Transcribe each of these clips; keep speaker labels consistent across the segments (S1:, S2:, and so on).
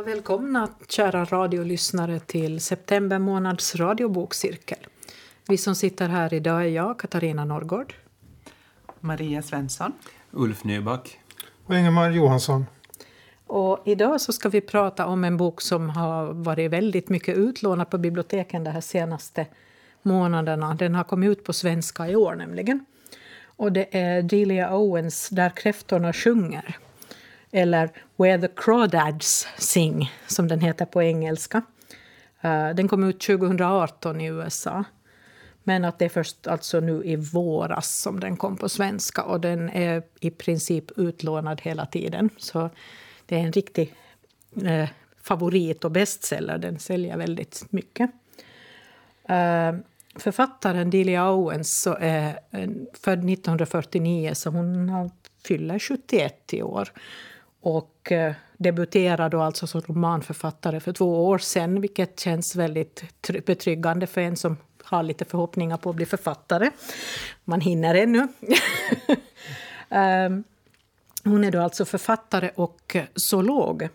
S1: och välkomna kära radiolyssnare till september månads radiobokcirkel. Vi som sitter här idag är jag, Katarina Norrgård.
S2: Maria Svensson.
S3: Ulf Nyback.
S4: Och Ingemar Johansson.
S1: Och idag så ska vi prata om en bok som har varit väldigt mycket utlånad på biblioteken de här senaste månaderna. Den har kommit ut på svenska i år nämligen. Och det är Delia Owens Där kräftorna sjunger eller Where the Crawdads Sing, som den heter på engelska. Eh, den kom ut 2018 i USA. Men att det är först alltså nu i våras som den kom på svenska och den är i princip utlånad hela tiden. Så det är en riktig eh, favorit och bestseller. Den säljer väldigt mycket. Eh, författaren Delia Owens så är född 1949, så hon fyller 71 i år och eh, debuterade då alltså som romanförfattare för två år sedan vilket känns väldigt betryggande för en som har lite förhoppningar på att bli författare. Man hinner ännu. Ehm, hon är då alltså författare och eh, zoolog.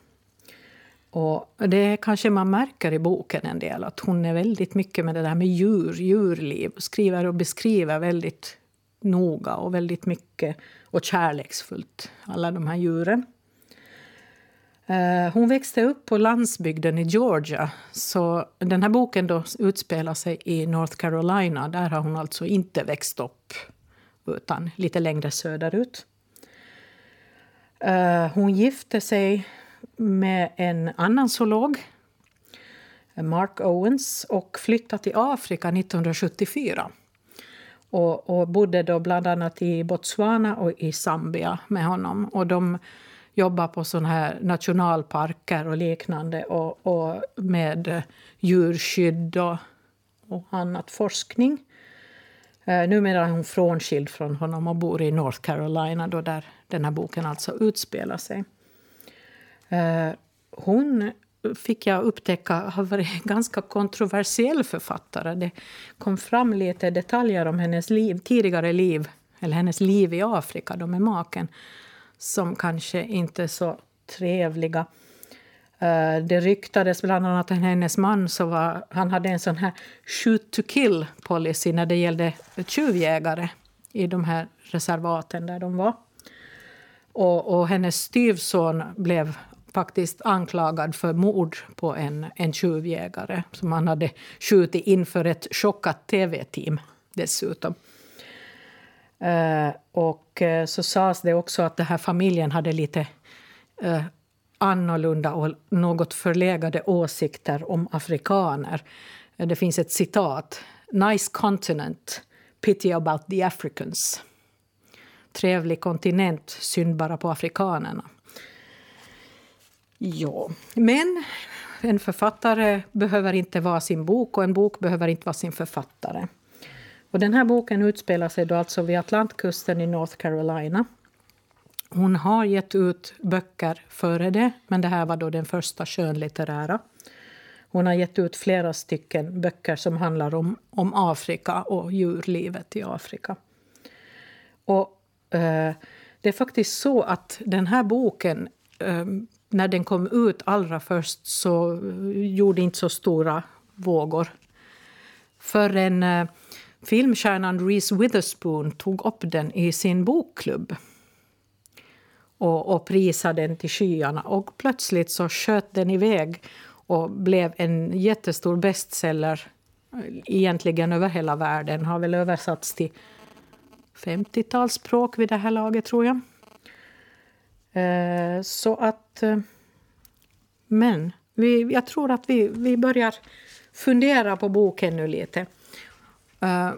S1: Och det kanske man märker i boken en del, att hon är väldigt mycket med det där med djur, djurliv. Skriver och beskriver väldigt noga och väldigt mycket och kärleksfullt alla de här djuren. Eh, hon växte upp på landsbygden i Georgia. Så den här boken då utspelar sig i North Carolina. Där har hon alltså inte växt upp, utan lite längre söderut. Eh, hon gifte sig med en annan zoolog, Mark Owens och flyttade till Afrika 1974. Och, och bodde då bland annat i Botswana och i Zambia med honom. Och de jobbar på såna här nationalparker och liknande och, och med djurskydd och, och annat forskning. Eh, numera är hon frånskild från honom och bor i North Carolina då där den här boken alltså utspelar sig. Eh, hon fick jag upptäcka har varit en ganska kontroversiell författare. Det kom fram lite detaljer om hennes liv, tidigare liv, eller hennes liv i Afrika då med maken som kanske inte är så trevliga. Eh, det ryktades bland annat att hennes man så var, han hade en sån här shoot to kill policy när det gällde tjuvjägare i de här reservaten där de var. Och, och hennes styvson blev faktiskt anklagad för mord på en, en tjuvjägare som han hade skjutit inför ett chockat tv-team dessutom. Eh, och eh, så sades det också att den här familjen hade lite eh, annorlunda och något förlegade åsikter om afrikaner. Det finns ett citat. Nice continent, pity about the Africans. Trevlig kontinent, synd bara på afrikanerna. Ja, men en författare behöver inte vara sin bok och en bok behöver inte vara sin författare. Och den här boken utspelar sig då alltså vid Atlantkusten i North Carolina. Hon har gett ut böcker före det, men det här var då den första skönlitterära. Hon har gett ut flera stycken böcker som handlar om, om Afrika och djurlivet i Afrika. Och eh, det är faktiskt så att den här boken, eh, när den kom ut allra först så gjorde inte så stora vågor. Förrän eh, Filmstjärnan Reese Witherspoon tog upp den i sin bokklubb och, och prisade den till skyarna. Och plötsligt så sköt den iväg och blev en jättestor bestseller eh, egentligen över hela världen. Har väl översatts till 50-tals språk vid det här laget, tror jag. Eh, så att... Eh, men vi, jag tror att vi, vi börjar fundera på boken nu lite uh,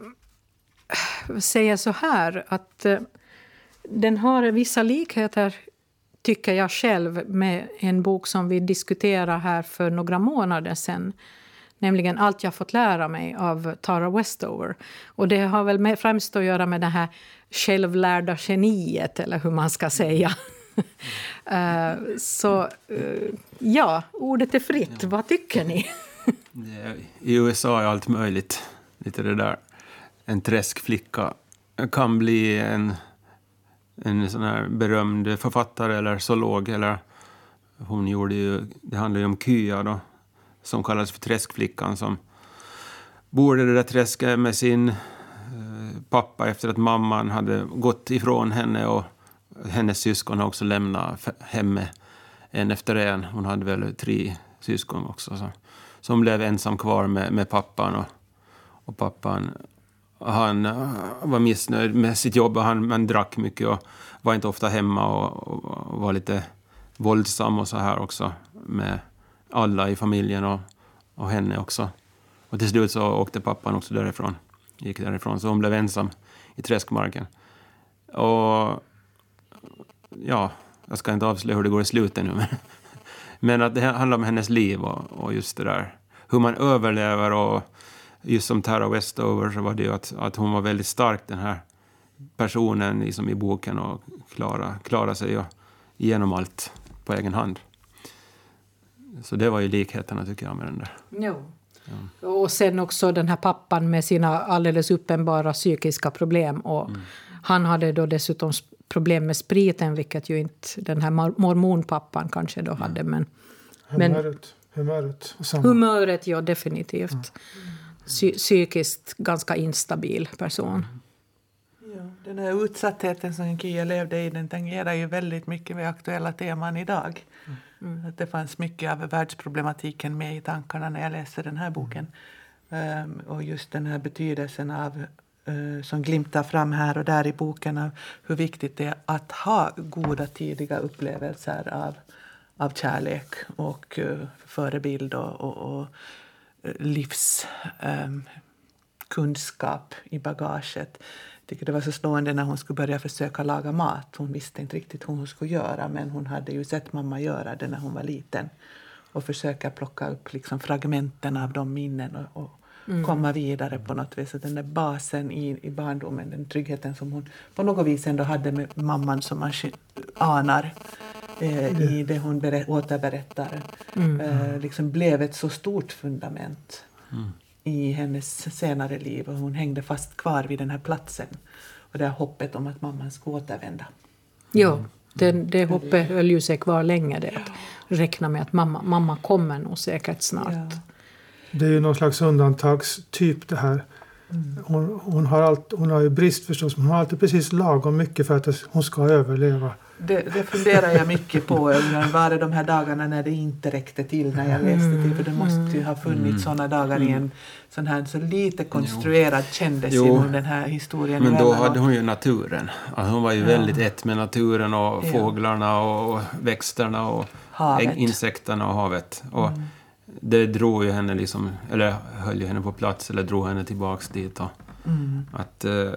S1: säga så här att uh, den har vissa likheter, tycker jag själv med en bok som vi diskuterade här för några månader sedan nämligen Allt jag fått lära mig av Tara Westover. Och det har väl med, främst att göra med det här självlärda geniet, eller hur man ska säga. uh, så uh, ja, ordet är fritt. Ja. Vad tycker ni?
S3: I USA är allt möjligt lite det där, en träskflicka kan bli en, en sån här berömd författare eller zoolog eller hon gjorde ju, det handlar ju om Kya då, som kallades för Träskflickan, som bor i det där träsket med sin eh, pappa efter att mamman hade gått ifrån henne och hennes syskon har också lämnat hemmet en efter en. Hon hade väl tre syskon också. Så, så hon blev ensam kvar med, med pappan. Och, och pappan han eh, var missnöjd med sitt jobb och han, han drack mycket och var inte ofta hemma och, och, var lite våldsam och så här också med alla i familjen och, och henne också. Och till slut så åkte pappan också därifrån. Gick därifrån, så hon blev ensam i träskmarken. Och ja, jag ska inte avslöja hur det går i slutet nu, men, men att det handlar om hennes liv och, och just det där hur man överlever och just som Tara Westover så var det ju att, att hon var väldigt stark den här personen liksom i boken och klara, klara sig igenom allt på egen hand. Så det var ju likheterna tycker jag med den där.
S1: Jo. Ja. Och sen också den här pappan med sina alldeles uppenbara psykiska problem. Och mm. Han hade då dessutom problem med spriten, vilket ju inte den här mormonpappan kanske då hade. Men,
S4: humöret, humöret,
S1: humöret, ja definitivt. Mm. Psy psykiskt ganska instabil person.
S2: Ja, den här utsattheten som Kia levde i den tangerar ju väldigt mycket med aktuella teman idag. Mm. Att det fanns mycket av världsproblematiken med i tankarna när jag läste den här boken. Um, och just den här betydelsen av uh, som glimtar fram här och där i boken av hur viktigt det är att ha goda tidiga upplevelser av, av kärlek och uh, förebild och, och, och livskunskap um, i bagaget. Jag tycker det var så slående när hon skulle börja försöka laga mat. Hon visste inte riktigt hur hon skulle göra men hon hade ju sett mamma göra det när hon var liten och försöka plocka upp liksom fragmenten av de minnen och, och mm. komma vidare på något vis. Så den där basen i, i barndomen, den tryggheten som hon på något vis ändå hade med mamman som man anar eh, i det hon berä- återberättar mm. eh, liksom blev ett så stort fundament mm. i hennes senare liv. Och hon hängde fast kvar vid den här platsen. Och det här hoppet om att mamman skulle återvända.
S1: Ja, mm. det, det hoppet höll ju sig kvar länge. Det, att räkna med att mamma, mamma kommer nog säkert snart. Ja.
S4: Det är ju någon slags undantagstyp det här. Mm. Hon, hon, har allt, hon har ju brist förstås, men hon har alltid precis lagom mycket för att hon ska överleva.
S2: Det, det funderar jag mycket på. Var det de här dagarna när det inte räckte till när jag läste till? För det måste ju ha funnits mm. sådana dagar i en sån här så lite konstruerad jo. kändes jo. den här historien.
S3: Men då hade hon ju naturen. Alltså hon var ju ja. väldigt ett med naturen och ja. fåglarna och växterna och havet. insekterna och havet. Och mm. Det drog ju henne liksom, eller höll ju henne på plats eller drog henne tillbaks dit. Och mm. att, eh,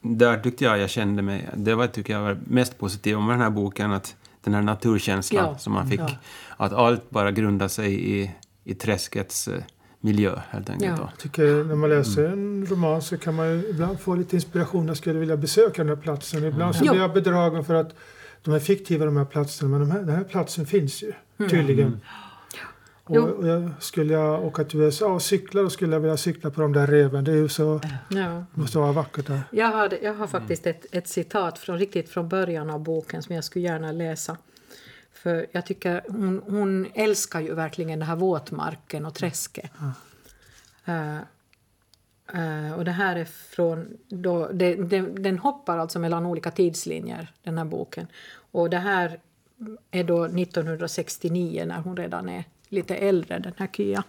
S3: där tyckte jag jag kände mig, det var tycker jag var mest positivt med den här boken, att den här naturkänslan ja, som man fick. Ja. Att allt bara grundar sig i, i träskets eh, miljö helt enkelt. Ja.
S4: Jag tycker när man läser en roman så kan man ibland få lite inspiration. Jag skulle vilja besöka den här platsen. Ibland så blir jag bedragen för att de är fiktiva de här platserna men de här, den här platsen finns ju mm. tydligen. Mm. Och, och jag, skulle jag åka till USA och cykla då skulle jag vilja cykla på de där reven. Det är ju så, ja. måste vara vackert där.
S1: Jag har, jag har faktiskt ett, ett citat från riktigt från början av boken som jag skulle gärna läsa. För jag tycker hon, hon älskar ju verkligen den här våtmarken och träsket. Ja. Uh, uh, och det här är från... Då, det, det, den hoppar alltså mellan olika tidslinjer, den här boken. Och det här är då 1969 när hon redan är lite äldre, den här Kya.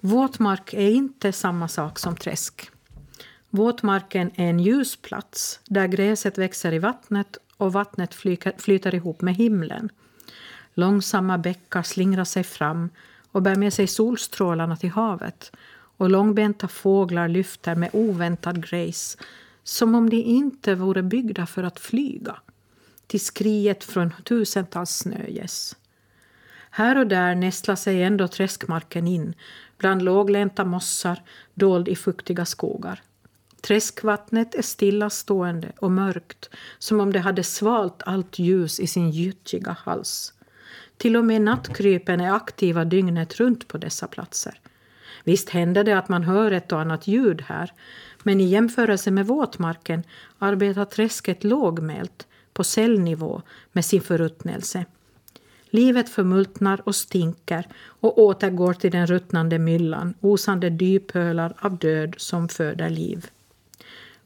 S1: Våtmark är inte samma sak som träsk. Våtmarken är en ljusplats där gräset växer i vattnet och vattnet flyter ihop med himlen. Långsamma bäckar slingrar sig fram och bär med sig solstrålarna till havet och långbenta fåglar lyfter med oväntad grace som om de inte vore byggda för att flyga till skriet från tusentals snögäss. Här och där nästlar sig ändå träskmarken in bland låglänta mossar dold i fuktiga skogar. Träskvattnet är stillastående och mörkt som om det hade svalt allt ljus i sin gyttjiga hals. Till och med nattkrypen är aktiva dygnet runt på dessa platser. Visst händer det att man hör ett och annat ljud här men i jämförelse med våtmarken arbetar träsket lågmält på cellnivå med sin förruttnelse Livet förmultnar och stinker och återgår till den ruttnande myllan, osande dypölar av död som föder liv.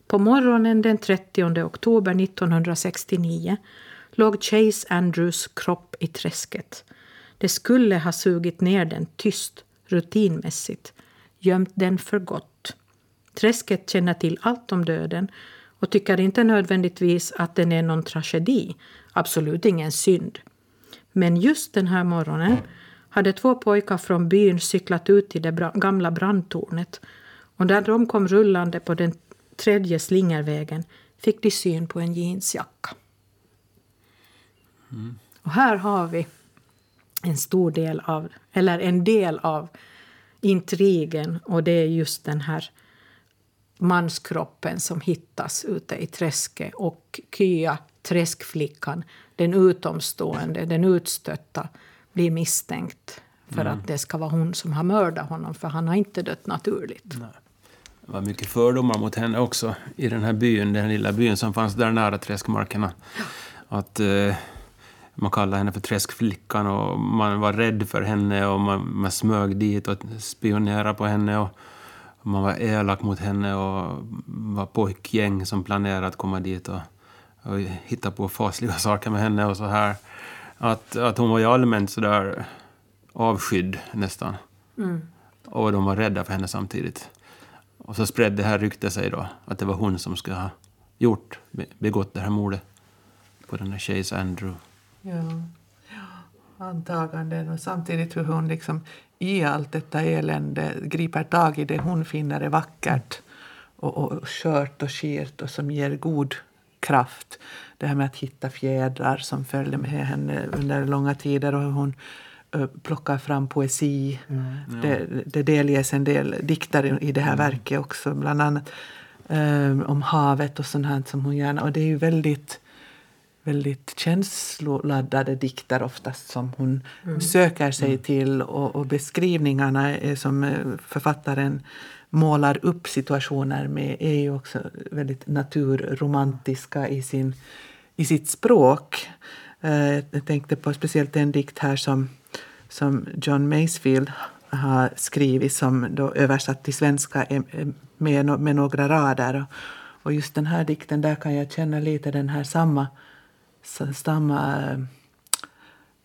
S1: På morgonen den 30 oktober 1969 låg Chase Andrews kropp i träsket. Det skulle ha sugit ner den tyst, rutinmässigt, gömt den för gott. Träsket känner till allt om döden och tycker inte nödvändigtvis att den är någon tragedi, absolut ingen synd. Men just den här morgonen hade två pojkar från byn cyklat ut till det gamla brandtornet och när de kom rullande på den tredje slingervägen fick de syn på en jeansjacka. Mm. Och här har vi en stor del av, eller en del av intrigen och det är just den här manskroppen som hittas ute i träsket och Kya, träskflickan, den utomstående, den utstötta, blir misstänkt för mm. att det ska vara hon som har mördat honom, för han har inte dött naturligt. Nej.
S3: Det var mycket fördomar mot henne också i den här byn, den lilla byn som fanns där nära träskmarkerna. Att eh, man kallade henne för träskflickan och man var rädd för henne och man, man smög dit och spionerade på henne. Och, man var elak mot henne och var pojkgäng som planerade att komma dit och, och hitta på fasliga saker med henne och så här. Att, att hon var ju allmänt sådär avskydd nästan. Mm. Och de var rädda för henne samtidigt. Och så spred det här ryktet sig då, att det var hon som skulle ha gjort, begått det här mordet på den där Chase Andrew.
S2: Ja, ja antaganden och samtidigt hur hon liksom i allt detta elände griper tag i det hon finner är vackert och, och skört och skirt och som ger god kraft. Det här med att hitta fjädrar som följde med henne under långa tider och hur hon plockar fram poesi. Mm. Det, det delges en del dikter i det här mm. verket också, bland annat um, om havet och sånt här som hon gärna... Och det är ju väldigt väldigt känsloladdade dikter oftast som hon mm. söker sig mm. till och, och, beskrivningarna är som eh, författaren målar upp situationer med är ju också väldigt naturromantiska i, sin, i sitt språk. Eh, jag tänkte på speciellt en dikt här som, som John Masefield har skrivit som då översatt till svenska eh, med, med några rader. Och just den här dikten, där kan jag känna lite den här samma samma eh,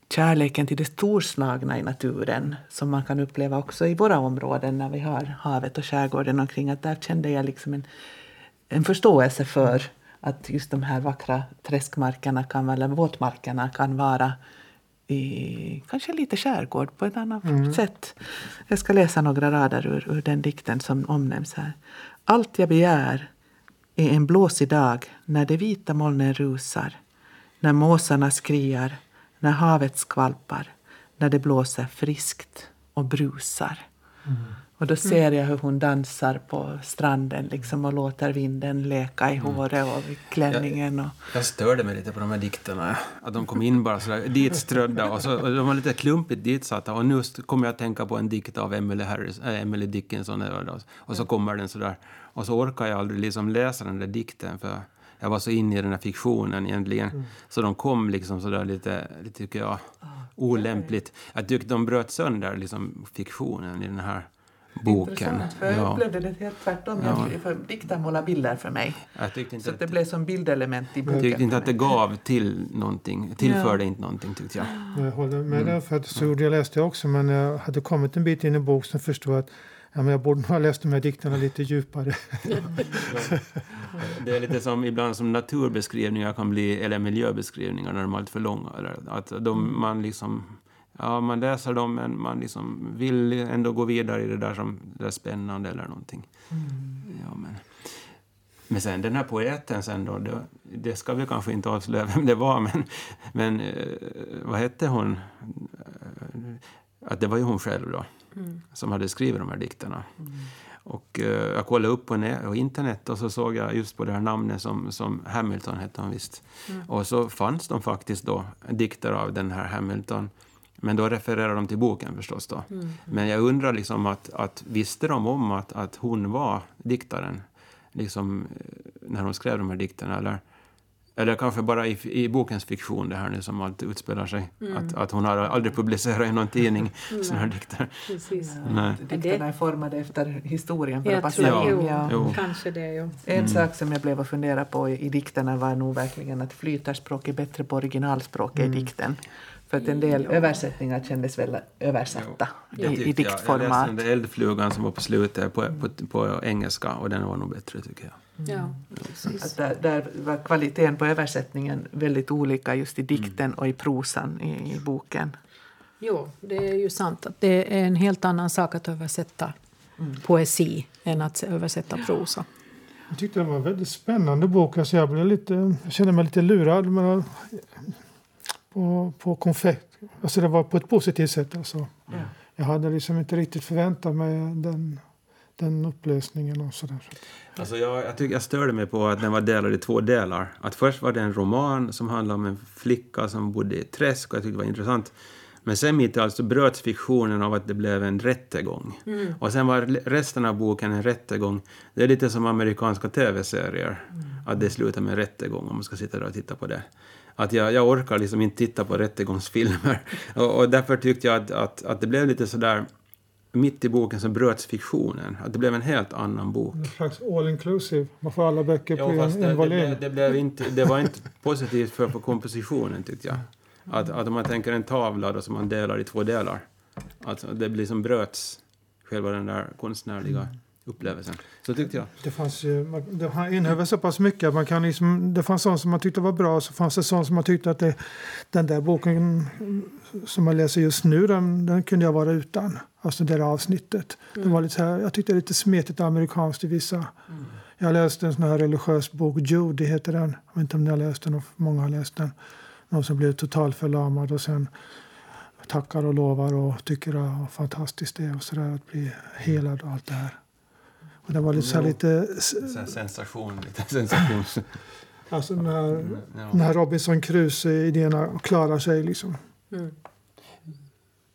S2: kärleken till det storslagna i naturen som man kan uppleva också i våra områden när vi har havet och skärgården omkring. Att där kände jag liksom en, en förståelse för att just de här vackra träskmarkerna, kan, eller våtmarkerna kan vara i kanske lite skärgård på ett annat mm. sätt. Jag ska läsa några rader ur, ur den dikten som omnämns här. Allt jag begär är en blåsig dag när de vita molnen rusar när måsarna skriar, när havet skvalpar, när det blåser friskt och brusar. Mm. Och då ser jag hur hon dansar på stranden liksom, och låter vinden leka i mm. håret och i klänningen. Och...
S3: Jag, jag störde mig lite på de här dikterna. Att de kom in bara sådär ditströdda och, så, och de var lite klumpigt ditsatta. Och nu kommer jag att tänka på en dikt av Emily, Harris, äh, Emily Dickinson. Och så kommer den sådär. Och så orkar jag aldrig liksom läsa den där dikten för jag var så inne i den här fiktionen egentligen. Mm. Så de kom liksom sådär lite, lite tycker jag, ah, olämpligt. Jag tyckte de bröt sönder liksom fiktionen i den här boken.
S2: för jag upplevde det helt tvärtom. Ja. för dikten målar bilder för mig.
S3: Jag inte
S2: så att det blev som bildelement i boken.
S3: Jag tyckte inte att det gav till någonting, tillförde ja. inte någonting tyckte jag.
S4: Jag håller med mm. för att så jag läste jag också men jag hade kommit en bit in i boken som förstod att Ja, men jag borde nog ha läst de här dikterna lite djupare.
S3: det är lite som ibland som naturbeskrivningar kan bli, eller miljöbeskrivningar när de är lite för långa. Eller att de, mm. man liksom, ja man läser dem men man liksom vill ändå gå vidare i det där som det är spännande eller någonting. Mm. Ja, men. Men sen den här poeten sen då, det, det, ska vi kanske inte avslöja vem det var, men, men eh, vad hette hon? Att det var ju hon själv då mm. som hade skrivit de här dikterna. Mm. Och uh, jag kollade upp på, på, internet och så såg jag just på det här namnet som, som Hamilton hette han visst. Mm. Och så fanns de faktiskt då dikter av den här Hamilton. Men då refererar de till boken förstås då. Mm. Men jag undrar liksom att, att visste de om att, att hon var diktaren? Liksom eh, när hon skrev de här dikterna eller? Eller kanske bara i, i bokens fiktion det här nu som allt utspelar sig. Att, att hon har aldrig publicerat i någon tidning sådana här dikter.
S1: Precis.
S3: Nej.
S2: Dikterna är formade efter historien för att
S1: Jag
S2: passa
S1: tror,
S3: Ja,
S2: in.
S1: jo,
S2: Ja.
S3: jo.
S1: kanske det. Jo.
S2: En sak som jag blev att fundera på i, i dikterna var nog verkligen att flytarspråk är bättre på originalspråket i dikten. För att en del översättningar kändes väl översatta i, i diktformat.
S3: Jag läste den där eldflugan som var på slutet på, på, på engelska och den var nog bättre tycker jag.
S1: Ja,
S2: Att
S1: precis.
S2: där, där var kvaliteten på översättningen väldigt olika just i dikten och i prosan i, i boken.
S1: Jo, det är ju sant att det är en helt annan sak att översätta poesi än att översätta prosa.
S4: Jag tyckte det var en väldigt spännande bok. Alltså jag, blev lite, jag kände mig lite lurad men, på, på konfekt. Alltså det var på ett positivt sätt. Alltså. Jag hade liksom inte riktigt förväntat mig den, den upplösningen och sådär.
S3: Alltså jag, jag, tycker jag störde mig på att den var delad i två delar. Att först var det en roman som handlade om en flicka som bodde i ett träsk och jag tyckte det var intressant. Men sen mitt i allt så bröts fiktionen av att det blev en rättegång. Och sen var resten av boken en rättegång. Det är lite som amerikanska tv-serier. Att det slutar med en rättegång om man ska sitta där och titta på det. Att jag, jag orkar liksom inte titta på rättegångsfilmer. Och, och därför tyckte jag att, att, att det blev lite sådär mitt i boken så bröts fiktionen. Att det blev en helt annan bok.
S4: En slags all inclusive. Man får alla böcker på
S3: fast
S4: en,
S3: det, det, blev, det, blev inte, det var inte positivt för, för kompositionen tyckte jag. Att, att om man tänker en tavla då, som man delar i två delar. Att det blir som bröts själva den där konstnärliga upplevelsen. Så tyckte jag.
S4: Det fanns ju, det innehöll så pass mycket att man kan liksom, det fanns sånt som man tyckte var bra så fanns det sånt som man tyckte att det, den där boken som man läser just nu den, den kunde jag vara utan. Alltså det där avsnittet. Det var lite så här, jag tyckte det var lite smetigt amerikanskt i vissa. Jag läste en sån här religiös bok, Judy heter den. Jag vet inte om ni har läst den och många har läst den. Någon som blev totalförlamad och sen tackar och lovar och tycker att fantastiskt det är och sådär att bli helad och allt det här. Och det var lite så här lite
S3: Sen sensation, lite sensation.
S4: Alltså den här,
S3: Ja.
S4: den här Robinson Crusoe-idéerna klarar sig liksom.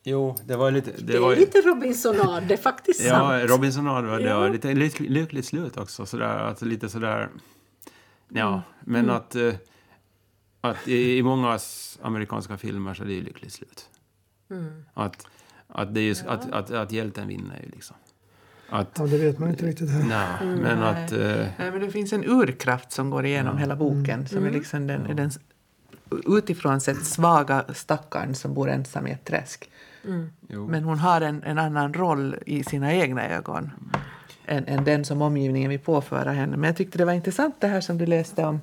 S3: Jo, det var lite...
S1: Det,
S3: Det
S1: är
S3: var,
S1: lite Robinsonad, det är faktiskt
S3: Ja,
S1: sant.
S3: Robinsonad var det.
S1: Ja.
S3: Ja. Lite lyck- lyckligt slut också. Sådär, alltså lite sådär... Ja,
S1: Mm.
S3: men att... eh, att i, I många amerikanska filmer så är det ju lyckligt slut.
S1: Mm.
S3: Att, att, det är just, att, att, att hjälten vinner ju liksom. Att,
S4: Ja, det vet man inte riktigt här.
S3: nej, men
S2: Nej.
S3: att... eh,
S2: Nej, men det finns en urkraft som går igenom hela boken. Som är liksom den, den utifrån sett svaga stackaren som bor ensam i ett träsk.
S3: jo.
S2: Men hon har en, en annan roll i sina egna ögon än, än den som omgivningen vill påföra henne. Men jag tyckte det var intressant det här som du läste om,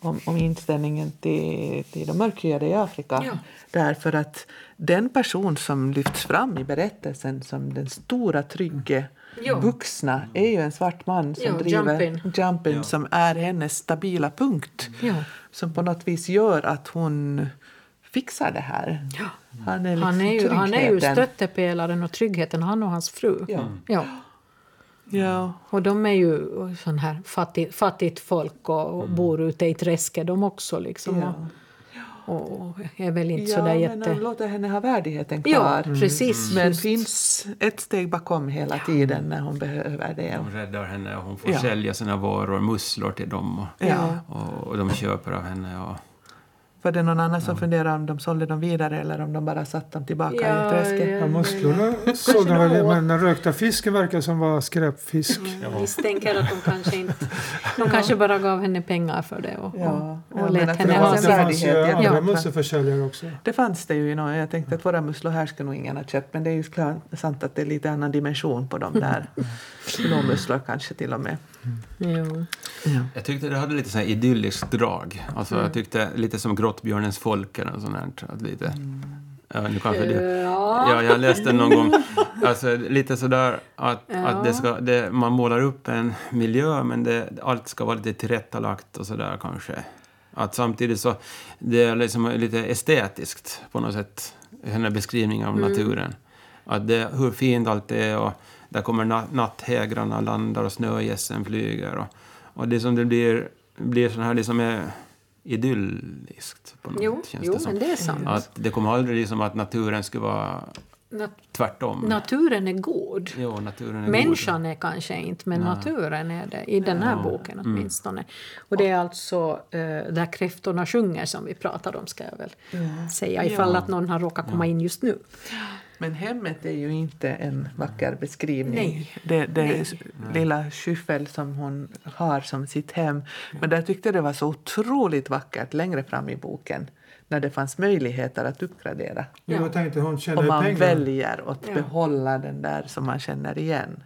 S2: om, om inställningen till, till de mörkhyade i Afrika.
S1: Ja.
S2: Därför att den person som lyfts fram i berättelsen som den stora, trygge,
S1: Ja.
S2: vuxna är ju en svart man som
S1: Ja,
S2: driver
S1: Jumpin.
S2: Jumpin
S3: Ja.
S2: som är hennes stabila punkt.
S1: Ja.
S2: Som på något vis gör att hon fixar det här. Han är, liksom
S1: Han är, ju, han är ju stöttepelaren och tryggheten, han och hans fru.
S2: Ja.
S1: Ja.
S2: Ja.
S1: Och de är ju sån här fattigt, fattigt folk och, och bor ute i träsket de också. Liksom,
S2: Ja.
S1: och, och är väl inte
S2: Ja,
S1: sådär
S2: men
S1: jätte...
S2: han låter henne ha värdigheten
S1: Ja,
S2: kvar.
S1: precis.
S2: Men
S1: just.
S2: finns ett steg bakom hela tiden när hon behöver det.
S3: De räddar henne och hon får
S2: Ja.
S3: sälja sina varor, musslor till dem. Och,
S2: Ja.
S3: och, och de köper av henne. Och,
S2: Var det någon annan som funderade om de sålde dem vidare eller om de bara satt dem tillbaka i träsket?
S4: Ja, musslorna såg de väl, men den rökta fisken verkar som var skräpfisk.
S1: Jag misstänker att de kanske inte... De kanske bara gav henne pengar för det och,
S2: Ja,
S1: och,
S2: ja,
S1: och lät henne
S2: det
S1: ha
S2: var
S4: Det
S1: sin...
S2: en
S4: fanns ju andra
S2: ja.
S4: musselförsäljare också.
S2: Det fanns det ju. nå. Jag tänkte att våra musslor här skulle nog ingen ha köpt men det är ju klart sant att det är lite annan dimension på dem där. Blåmusslor kanske till och med.
S1: Jo.
S2: Ja.
S3: Jag tyckte det hade lite så här idylliskt drag. Alltså, Jag tyckte lite som Grottbjörnens folk eller något sånt här. Att lite, ja, nu kanske det,
S1: Ja.
S3: ja, jag läste någon gång. Alltså, lite sådär att,
S1: Ja.
S3: att det ska, det, man målar upp en miljö men det, allt ska vara lite tillrättalagt och sådär kanske. Att samtidigt så, det är liksom lite estetiskt på något sätt, hennes beskrivning av naturen. Att det, hur fint allt är och där kommer na- natthägrarna landar och snögässen flyger. Och, och det som det blir, blir sån här liksom är idylliskt på något
S1: Jo,
S3: sätt, känns
S1: jo
S3: det som.
S1: men det är sant.
S3: Att det kommer aldrig liksom att naturen skulle vara
S1: Nat
S3: tvärtom.
S1: naturen är god.
S3: Jo, naturen är
S1: Människan är kanske inte, men naturen är det. I den här boken
S3: Mm.
S1: åtminstone. Och det är alltså uh, där kräftorna sjunger som vi pratade om, ska jag väl säga. Ifall att någon har råkat komma in just nu.
S2: Men hemmet är ju inte en vacker beskrivning.
S1: Nej.
S2: Det, det
S1: Nej.
S2: lilla skyffel som hon har som sitt hem. Men där tyckte jag det var så otroligt vackert längre fram i boken när det fanns möjligheter att uppgradera.
S4: Jo, jag tänkte hon
S2: Och man
S4: pengar.
S2: väljer att
S1: Ja.
S2: behålla den där som man känner igen.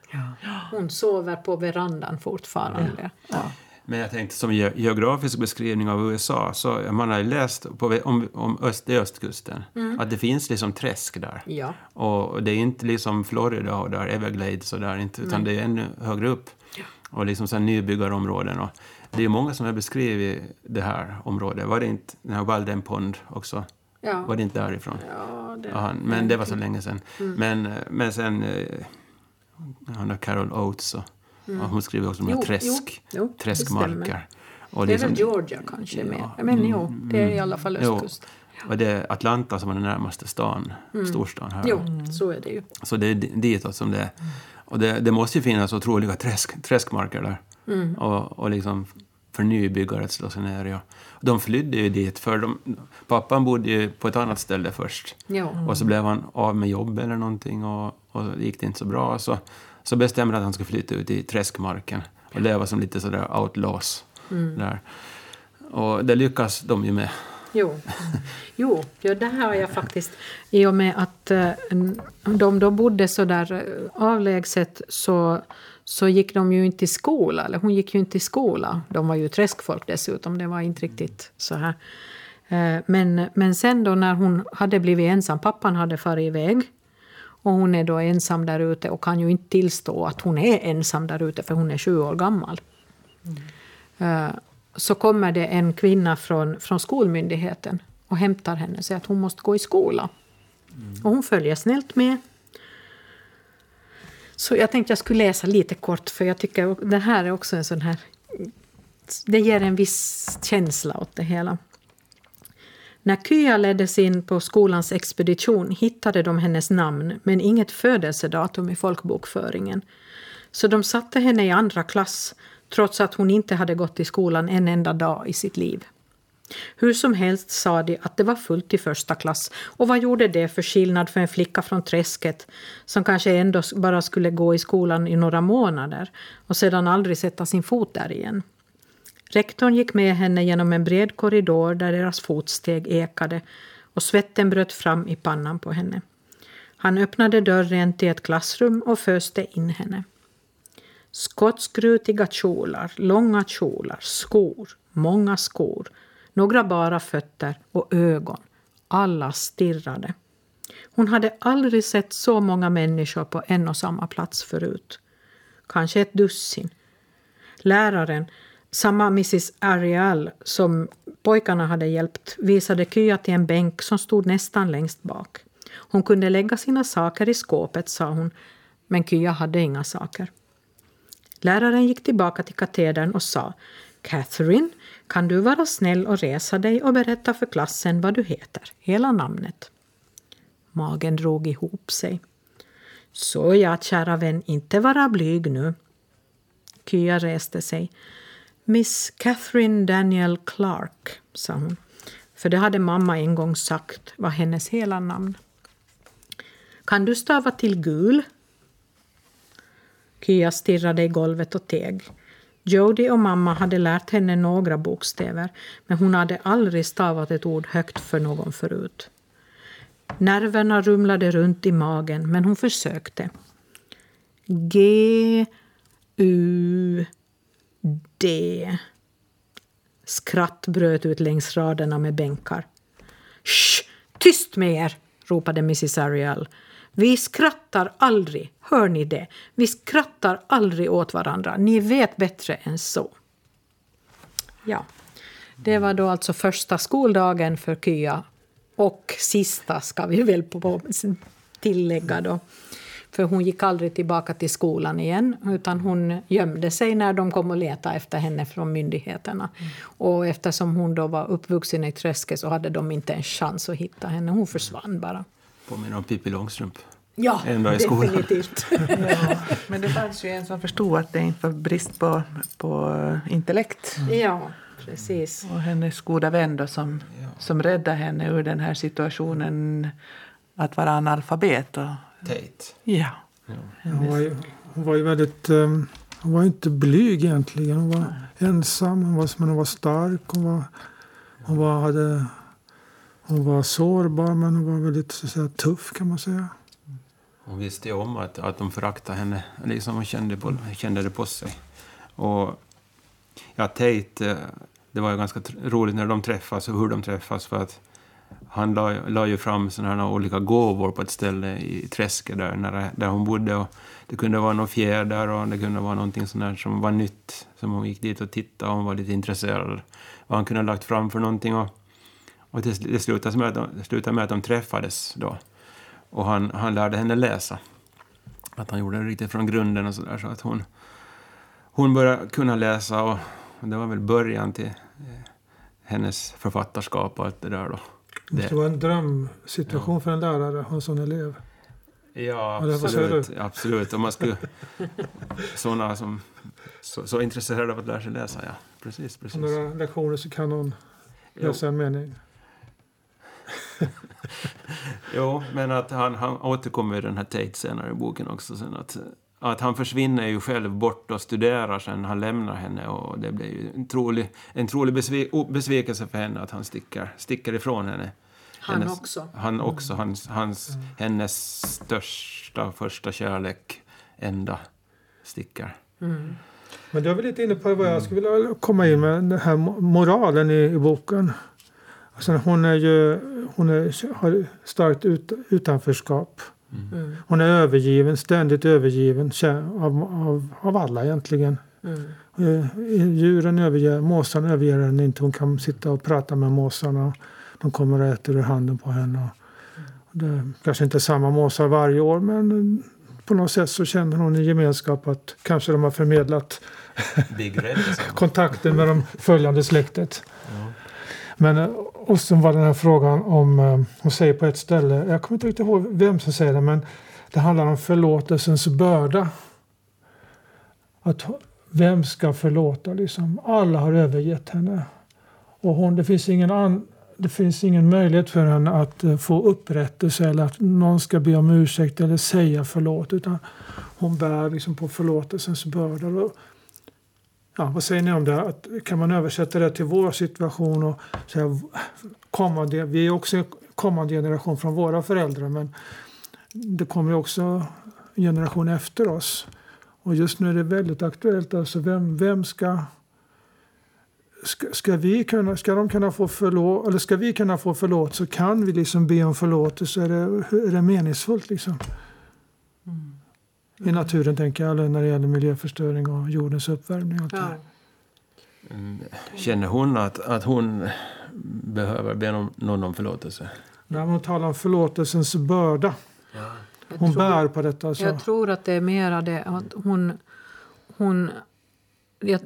S1: Hon sover på verandan fortfarande. Ja.
S3: Men jag tänkte som ge- geografisk beskrivning av USA, så man har ju läst på, om, om öst, östkusten, att det finns liksom träsk där.
S1: Ja.
S3: Och det är inte liksom Florida och där Everglades och där, inte, utan det är ännu högre upp. Och liksom här nybyggarområden. Och det är många som har beskrivit det här området. Var det inte den här Walden Pond också?
S1: Ja.
S3: Var det inte därifrån?
S1: Ja, det,
S3: Ja, men det var så länge sedan. Men, eh, men sen, eh, han där Carol Oates, och, och hon skriver också om
S1: Jo,
S3: träsk,
S1: jo, det
S3: träskmarker. Och
S1: det är
S3: liksom-
S1: väl Georgia kanske med.
S3: Ja.
S1: Men jo, det är i alla fall
S3: Jo.
S1: östkust.
S3: Och det är Atlanta som är den närmaste stan, storstan här.
S1: Jo, så är det ju.
S3: Så det är di- ditåt som det är. Och det, det måste ju finnas otroliga träsk, träskmarker där. Och, och liksom för nybyggare att slå sig ner. Och De flydde ju dit, för de, pappan bodde ju på ett annat ställe först.
S1: Jo.
S3: Och så blev han av med jobb eller någonting och, och det gick det inte så bra. Så, så bestämde han att han skulle flytta ut i träskmarken och leva som lite sådär outlaws där. Och det lyckas de ju med.
S1: Jo, jo ja, det här har jag faktiskt... I och med att eh, de då bodde så där eh, avlägset så, så gick de ju inte i skola. Eller hon gick ju inte i skola. De var ju träskfolk dessutom. Det var inte riktigt så här. Eh, Men, men sen då när hon hade blivit ensam, pappan hade farit iväg och hon är då ensam där ute och kan ju inte tillstå att hon är ensam där ute för hon är sju år gammal. Eh, så kommer det en kvinna från, från skolmyndigheten och hämtar henne och säger att hon måste gå i skola. Och hon följer snällt med. Så jag tänkte jag skulle läsa lite kort för jag tycker det här är också en sån här... Det ger en viss känsla åt det hela. När Kya leddes in på skolans expedition hittade de hennes namn men inget födelsedatum i folkbokföringen. Så de satte henne i andra klass trots att hon inte hade gått i skolan en enda dag i sitt liv. Hur som helst sa de att det var fullt i första klass och vad gjorde det för skillnad för en flicka från träsket som kanske ändå bara skulle gå i skolan i några månader och sedan aldrig sätta sin fot där igen. Rektorn gick med henne genom en bred korridor där deras fotsteg ekade och svetten bröt fram i pannan på henne. Han öppnade dörren till ett klassrum och föste in henne. Skotskrutiga kjolar, långa kjolar, skor, många skor, några bara fötter och ögon. Alla stirrade. Hon hade aldrig sett så många människor på en och samma plats förut. Kanske ett dussin. Läraren, samma Mrs Ariel som pojkarna hade hjälpt, visade Kya till en bänk som stod nästan längst bak. Hon kunde lägga sina saker i skåpet, sa hon, men Kya hade inga saker. Läraren gick tillbaka till katedern och sa Catherine, kan du vara snäll och resa dig och berätta för klassen vad du heter, hela namnet. Magen drog ihop sig. Så ja, kära vän, inte vara blyg nu. Kya reste sig. Miss Catherine Daniel Clark, sa hon. För det hade mamma en gång sagt var hennes hela namn. Kan du stava till gul? Kya stirrade i golvet och teg. Jody och mamma hade lärt henne några bokstäver men hon hade aldrig stavat ett ord högt för någon förut. Nerverna rumlade runt i magen men hon försökte. G, U, D. Skratt bröt ut längs raderna med bänkar. Shh! Tyst med er! ropade Mrs Ariel. Vi skrattar aldrig, hör ni det? Vi skrattar aldrig åt varandra. Ni vet bättre än så. Ja, det var då alltså första skoldagen för Kya. Och sista ska vi väl på tillägga då. För hon gick aldrig tillbaka till skolan igen utan hon gömde sig när de kom och letade efter henne från myndigheterna. Och eftersom hon då var uppvuxen i träsket så hade de inte en chans att hitta henne. Hon försvann bara.
S3: Påminner om Pippi Långstrump.
S1: Ja, definitivt.
S2: Ja, men det fanns ju en som förstod att det inte var brist på, på intellekt.
S1: ja, precis.
S2: Och hennes goda vän då som, som räddade henne ur den här situationen att vara analfabet. Och,
S3: Tate.
S2: ja.
S4: Hon var ju, hon var ju väldigt... Um, hon var inte blyg egentligen. Hon var ensam, hon var, men hon var stark. Hon var, hon var, hade, hon var sårbar, men hon var väldigt så att säga, tuff kan man säga.
S3: Hon visste ju om att, att de föraktade henne. Liksom hon kände, på, kände det på sig. Och ja, Tate, eh, det var ju ganska roligt när de träffas och hur de träffas. För att han la, la ju fram såna här olika gåvor på ett ställe i träsket där, när, där hon bodde. Och det kunde vara någon fjäder och det kunde vara någonting sånt där som var nytt. Som hon gick dit och tittade och hon var lite intresserad. Vad han kunde ha lagt fram för någonting. Och, och det, det, slutade med att de, det slutade med att de träffades då. Och han, han lärde henne läsa. Att han gjorde det riktigt från grunden och sådär. Så att hon, hon började kunna läsa och det var väl början till eh, hennes författarskap och allt det där då.
S4: Det
S3: Det,
S4: var en drömsituation för en lärare att ha en sån elev.
S3: ja, absolut. absolut. Om man skulle... Sådana som... Så, så intresserade av att lära sig läsa, ja. Precis,
S4: På
S3: precis.
S4: några lektioner så kan hon
S3: Jo.
S4: läsa en mening.
S3: Jo, men att han, han återkommer i den här Tate senare i boken också. Sen att, att han försvinner ju själv bort och studerar sen han lämnar henne. Och det blir ju en trolig, en trolig besvi, besvikelse för henne att han sticker, sticker ifrån henne.
S1: Han
S3: Hennes-
S1: också.
S3: Han också, hans, hans, hennes största, första kärlek, enda, sticker.
S1: Mm.
S4: Men du är väl lite inne på vad jag skulle vilja komma in med, den här mo- moralen i, i boken. Alltså hon är ju, hon är, har starkt ut, utanförskap.
S1: Mm.
S4: Hon är övergiven, ständigt övergiven av, av, av alla egentligen.
S1: Mm.
S4: Eh, Djuren överger, måsarna överger henne inte. Hon kan sitta och prata med måsarna. De kommer och äter ur handen på henne. Och det kanske inte är samma måsar varje år men på något sätt så känner hon en gemenskap att kanske de har förmedlat kontakten med de följande släktet. Men eh, och sen var den här frågan om, eh, hon säger på ett ställe, jag kommer inte riktigt ihåg vem som säger det, men det handlar om förlåtelsens börda. Att vem ska förlåta liksom? Alla har övergett henne. Och hon, det, finns ingen an, det finns ingen möjlighet för henne att eh, få upprättelse eller att någon ska be om ursäkt eller säga förlåt. Utan hon bär liksom på förlåtelsens börda. Ja, vad säger ni om det? Att, kan man översätta det till vår situation? och så här, kommande, Vi är också en kommande generation från våra föräldrar men det kommer ju också en generation efter oss. Och just nu är det väldigt aktuellt. Alltså vem, vem ska, ska, ska, vi kunna, ska de kunna få förlåt, eller ska vi kunna få förlåt så kan vi liksom be om förlåtelse. Är det, är det meningsfullt liksom? I naturen tänker jag, eller när det gäller miljöförstöring och jordens uppvärmning. Och
S1: Ja.
S3: Mm, Känner hon att, att hon behöver be någon, någon om förlåtelse?
S4: När hon talar om förlåtelsens börda.
S1: Jag
S4: Hon
S1: tror-
S4: bär på detta. Så.
S1: Jag tror att det är mera det att hon... hon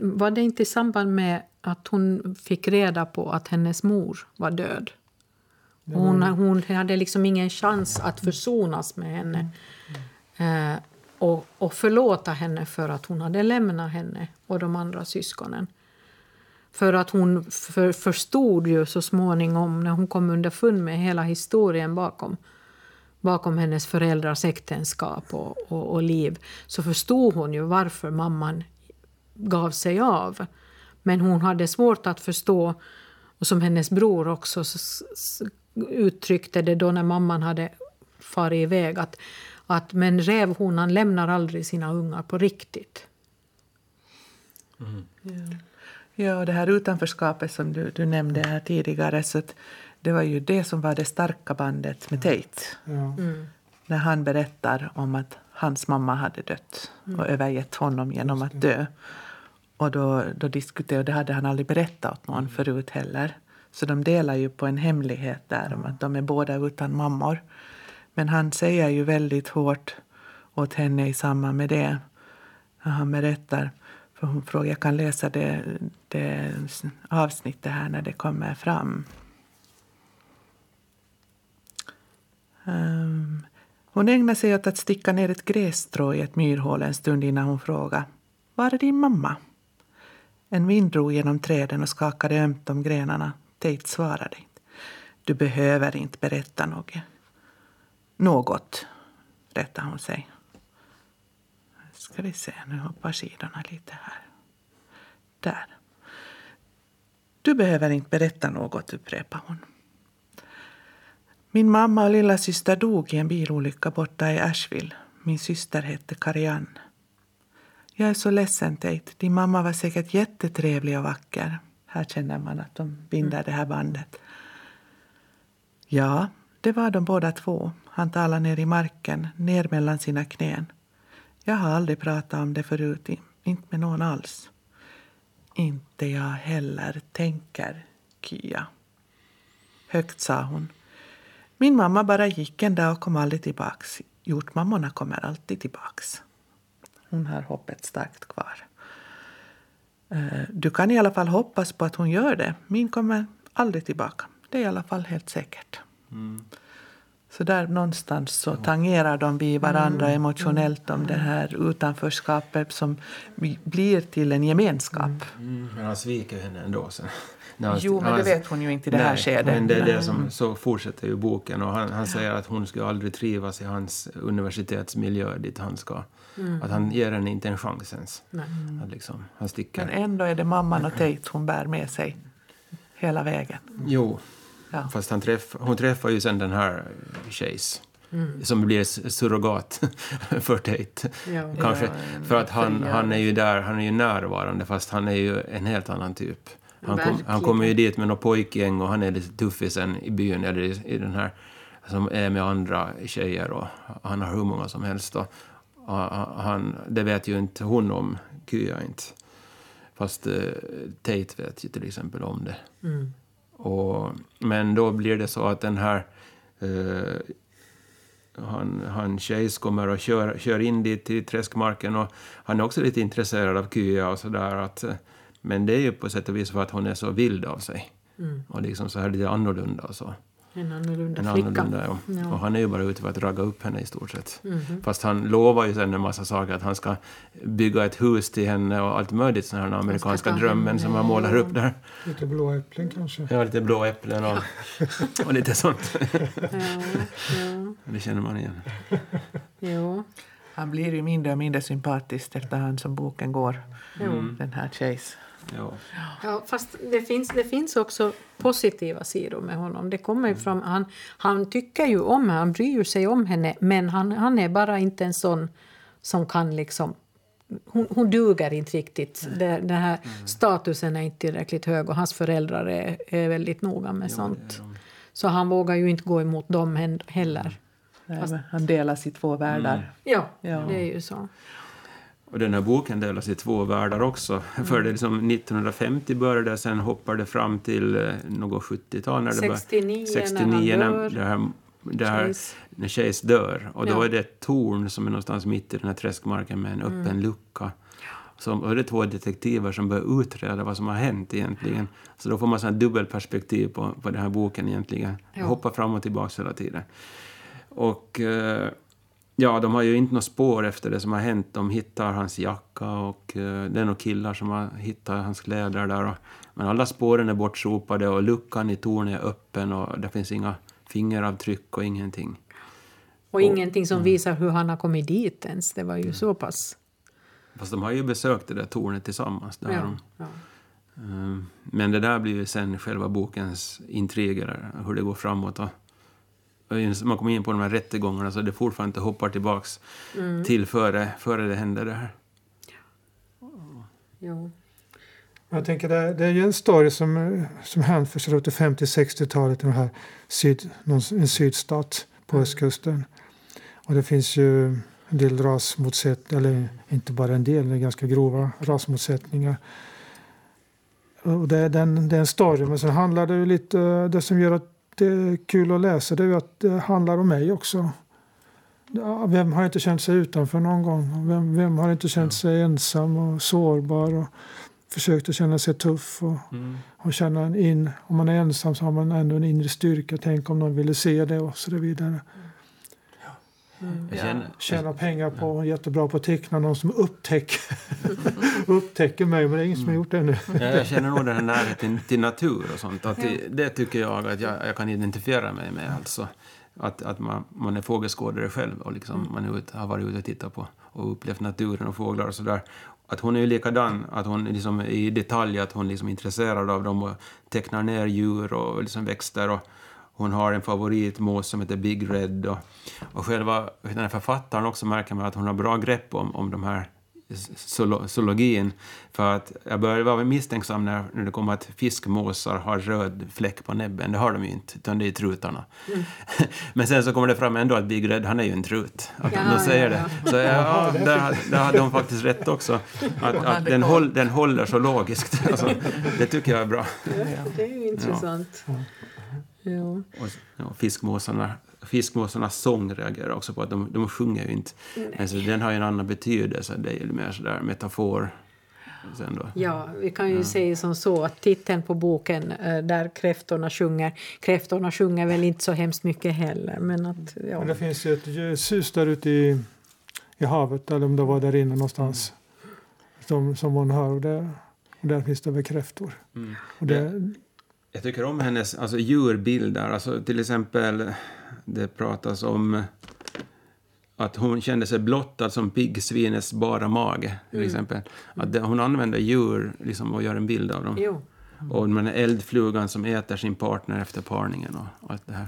S1: var det inte i samband med att hon fick reda på att hennes mor var död? Hon, hon hade liksom ingen chans att försonas med henne eh, och, och förlåta henne för att hon hade lämnat henne och de andra syskonen. För att hon för, förstod ju så småningom, när hon kom underfund med hela historien bakom bakom hennes föräldrars äktenskap och, och, och liv så förstod hon ju varför mamman gav sig av. Men hon hade svårt att förstå, och som hennes bror också uttryckte det då när mamman hade farit iväg, att, att men rävhonan lämnar aldrig sina ungar på riktigt.
S2: Ja, och det här utanförskapet som du, du nämnde här tidigare, så att det var ju det som var det starka bandet med Tate.
S4: Ja.
S2: När han berättar om att hans mamma hade dött och övergett honom genom att dö. Och då, då diskuterade, och det hade han aldrig berättat åt någon förut heller. Så de delar ju på en hemlighet där om att de är båda utan mammor. Men han säger ju väldigt hårt åt henne i samband med det. När han berättar, för hon frågar, jag kan läsa det, det avsnittet här när det kommer fram. Um, hon ägnar sig åt att sticka ner ett grässtrå i ett myrhål en stund innan hon frågar Var är din mamma? En vind drog genom träden och skakade ömt om grenarna. Tate svarade inte. Du behöver inte berätta något. Något, rättade hon sig. Ska vi se, nu hoppar sidorna lite här. Där. Du behöver inte berätta något, upprepade hon. Min mamma och lilla syster dog i en bilolycka borta i Asheville. Min syster hette Karianne. Jag är så ledsen, Tate. Din mamma var säkert jättetrevlig och vacker. Här känner man att de binder det här bandet. Ja, det var de båda två. Han talade ner i marken, ner mellan sina knän. Jag har aldrig pratat om det förut, inte med någon alls. Inte jag heller, tänker Kia. Högt sa hon. Min mamma bara gick en dag och kom aldrig tillbaks. Hjortmammorna kommer alltid tillbaks. Hon har hoppet starkt kvar. Eh, du kan i alla fall hoppas på att hon gör det. Min kommer aldrig tillbaka. Det är i alla fall helt säkert. Mm. Så där någonstans så tangerar de vi varandra mm. emotionellt om det här utanförskapet som blir till en gemenskap. Mm.
S3: Mm. Men han sviker henne ändå sen.
S2: Han, jo, men det vet hon ju inte i det nej, här skedet.
S3: Men det är det som, så fortsätter ju boken och han, han säger att hon skulle aldrig trivas i hans universitetsmiljö dit han ska. Mm. Att han ger henne inte en chans ens. Att liksom, han sticker.
S2: Men ändå är det mamman och Tate hon bär med sig hela vägen.
S3: Jo, Ja. Fast han träff, hon träffar ju sen den här Chase. Mm. Som blir surrogat för Tate. Ja. Kanske. Ja, för att han, han är ju där, han är ju närvarande fast han är ju en helt annan typ. Han, kom, han kommer ju dit med något pojkgäng och han är lite tuffisen i byn eller i, i den här som är med andra tjejer och han har hur många som helst. Och, han, det vet ju inte hon om, Kya inte. Fast uh, Tate vet ju till exempel om det. Mm. Och, men då blir det så att den här eh, han, han Chase kommer och kör, kör in dit till träskmarken och han är också lite intresserad av Kya och sådär. Men det är ju på sätt och vis för att hon är så vild av sig. Mm. Och liksom så här lite annorlunda och så.
S1: En annorlunda en flicka. Annorlunda,
S3: ja. Ja. Och han är ju bara ute för att ragga upp henne i stort sett. Mm -hmm. Fast han lovar ju sen en massa saker, att han ska bygga ett hus till henne och allt möjligt sådana här amerikanska drömmen som han målar upp där.
S4: Lite blå äpplen kanske?
S3: Ja, lite blå äpplen och, och lite sånt. ja, ja. Det känner man igen.
S2: Jo. Han blir ju mindre och mindre sympatisk efterhand som boken går, mm. den här Chase.
S1: Ja. ja, fast det finns, det finns också positiva sidor med honom. Det kommer mm. fram, han, han tycker ju om henne, han bryr sig om henne men han, han är bara inte en sån som kan liksom... Hon, hon duger inte riktigt. Det, den här mm. statusen är inte tillräckligt hög och hans föräldrar är, är väldigt noga med jo, sånt. Så han vågar ju inte gå emot dem heller.
S2: Nej, han delas i två världar. Mm.
S1: Ja, ja, det är ju så.
S3: Och den här boken delas i två världar också. Mm. För det liksom 1950 började det, sen hoppar det fram till eh, något 70-tal. När
S1: 69, det 69 när han dör.
S3: det här, det här, Chase. när Chase dör. Och då ja. är det ett torn som är någonstans mitt i den här träskmarken med en öppen mm. lucka. Så, och det är två detektiver som börjar utreda vad som har hänt egentligen. Så då får man sån dubbelperspektiv på, på den här boken egentligen. Ja. Hoppar fram och tillbaka hela tiden. Och... Eh, Ja, de har ju inte något spår efter det som har hänt. De hittar hans jacka och uh, det är några killar som har hittat hans kläder där. Men alla spåren är bortsopade och luckan i tornet är öppen och det finns inga fingeravtryck och ingenting.
S1: Och, och ingenting som mm. visar hur han har kommit dit ens. Det var ju mm. så pass...
S3: Fast de har ju besökt det där tornet tillsammans. Där ja, ja. Uh, men det där blir ju sen själva bokens intriger, hur det går framåt. Och, man kommer in på de här rättegångarna så det fortfarande inte hoppar tillbaks mm. till före, före det hände det här.
S1: Ja.
S4: Jag tänker det, det är ju en story som, som hänt för 50-60-talet i här syd, någon, en sydstat på mm. östkusten. Och det finns ju en del rasmotsättningar, eller inte bara en del, det är ganska grova rasmotsättningar. Och det, den, det är en story, men sen handlar det ju lite, det som gör att det är kul att läsa det är att det handlar om mig också. Vem har inte känt sig utanför någon gång? Vem, vem har inte känt sig ensam och sårbar och försökt att känna sig tuff och, mm. och känna in. Om man är ensam så har man ändå en inre styrka. Tänk om någon ville se det och så vidare. Mm. Känner, Tjänar pengar på, ja. jättebra på att teckna någon som upptäcker, upptäcker mig, men det är ingen som har gjort det ännu.
S3: Ja, jag känner nog den här närheten till natur och sånt. Att det, det tycker jag att jag, jag, kan identifiera mig med. Alltså. Att, att man, man är fågelskådare själv och liksom mm. man ut, har varit ute och tittat på och upplevt naturen och fåglar och sådär. Att hon är ju likadan, att hon liksom i detalj att hon liksom är intresserad av dem och tecknar ner djur och liksom växter. Och hon har en favoritmås som heter Big Red. Och, och själva den här författaren också märker man att hon har bra grepp om, om de här zoologin. För att jag började vara misstänksam när, när det kom att fiskmåsar har röd fläck på näbben. Det har de ju inte, utan det är trutarna. Mm. Men sen så kommer det fram ändå att Big Red, han är ju en trut. Att ja, de säger ja, ja. det. Så ja, där, där hade de faktiskt rätt också. Att, att den, håll, den håller så logiskt. Alltså, det tycker jag är bra.
S1: det är ju intressant.
S3: Ja. Och, ja, fiskmåsarna fiskmåsarnas sång reagerar också på att de, de sjunger ju inte. Alltså, den har ju en annan betydelse, det är ju mer sådär metafor.
S1: Ja, vi kan ju ja. säga som så att titeln på boken eh, där kräftorna sjunger, kräftorna sjunger väl inte så hemskt mycket heller. Men, att,
S4: ja. men det finns ju ett sus där ute i, i havet, eller om det var där inne någonstans, som, som man hör. Och, det, och där finns det väl kräftor. Mm. Och det,
S3: jag tycker om hennes alltså, djurbilder. Alltså, till exempel, det pratas om att hon kände sig blottad som piggsvinets bara mage. Till mm. exempel. Att det, hon använder djur liksom, och gör en bild av dem. Jo. Och den eldflugan som äter sin partner efter parningen och, och allt det här.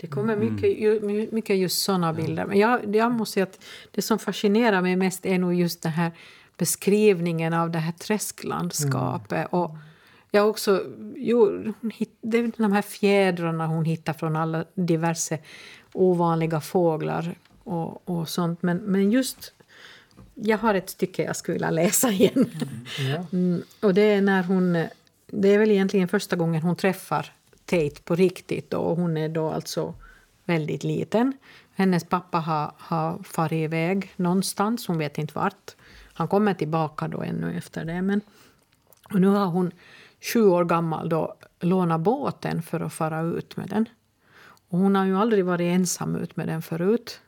S1: Det kommer mycket, mm. mycket just sådana bilder. Men jag, jag måste säga att det som fascinerar mig mest är nog just den här beskrivningen av det här träsklandskapet. Mm. Och jag också, jo, det är de här fjädrarna hon hittar från alla diverse ovanliga fåglar och, och sånt. Men, men just... Jag har ett stycke jag skulle vilja läsa igen. Mm. Mm, och det är när hon... Det är väl egentligen första gången hon träffar Tate på riktigt. Och hon är då alltså väldigt liten. Hennes pappa har, har farit iväg någonstans, hon vet inte vart. Han kommer tillbaka då ännu efter det. Men, och nu har hon sju år gammal då låna båten för att fara ut med den. Och hon har ju aldrig varit ensam ut med den förut,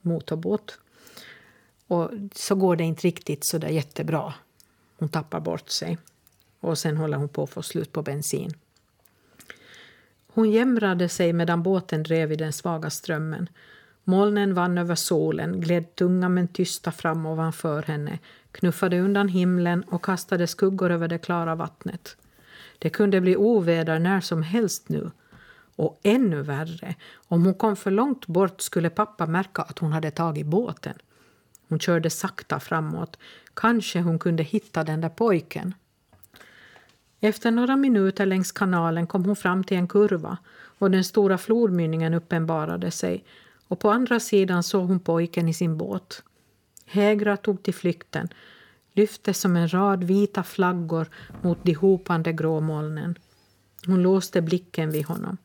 S1: motorbåt. Och så går det inte riktigt så där jättebra. Hon tappar bort sig. Och sen håller hon på att få slut på bensin. Hon jämrade sig medan båten drev i den svaga strömmen. Molnen vann över solen, gled tunga men tysta fram ovanför henne, knuffade undan himlen och kastade skuggor över det klara vattnet. Det kunde bli oväder när som helst nu. Och ännu värre, om hon kom för långt bort skulle pappa märka att hon hade tagit båten. Hon körde sakta framåt. Kanske hon kunde hitta den där pojken. Efter några minuter längs kanalen kom hon fram till en kurva och den stora flodmynningen uppenbarade sig och på andra sidan såg hon pojken i sin båt. Hägra tog till flykten lyfte som en rad vita flaggor mot de hopande grå molnen. Hon låste blicken vid honom.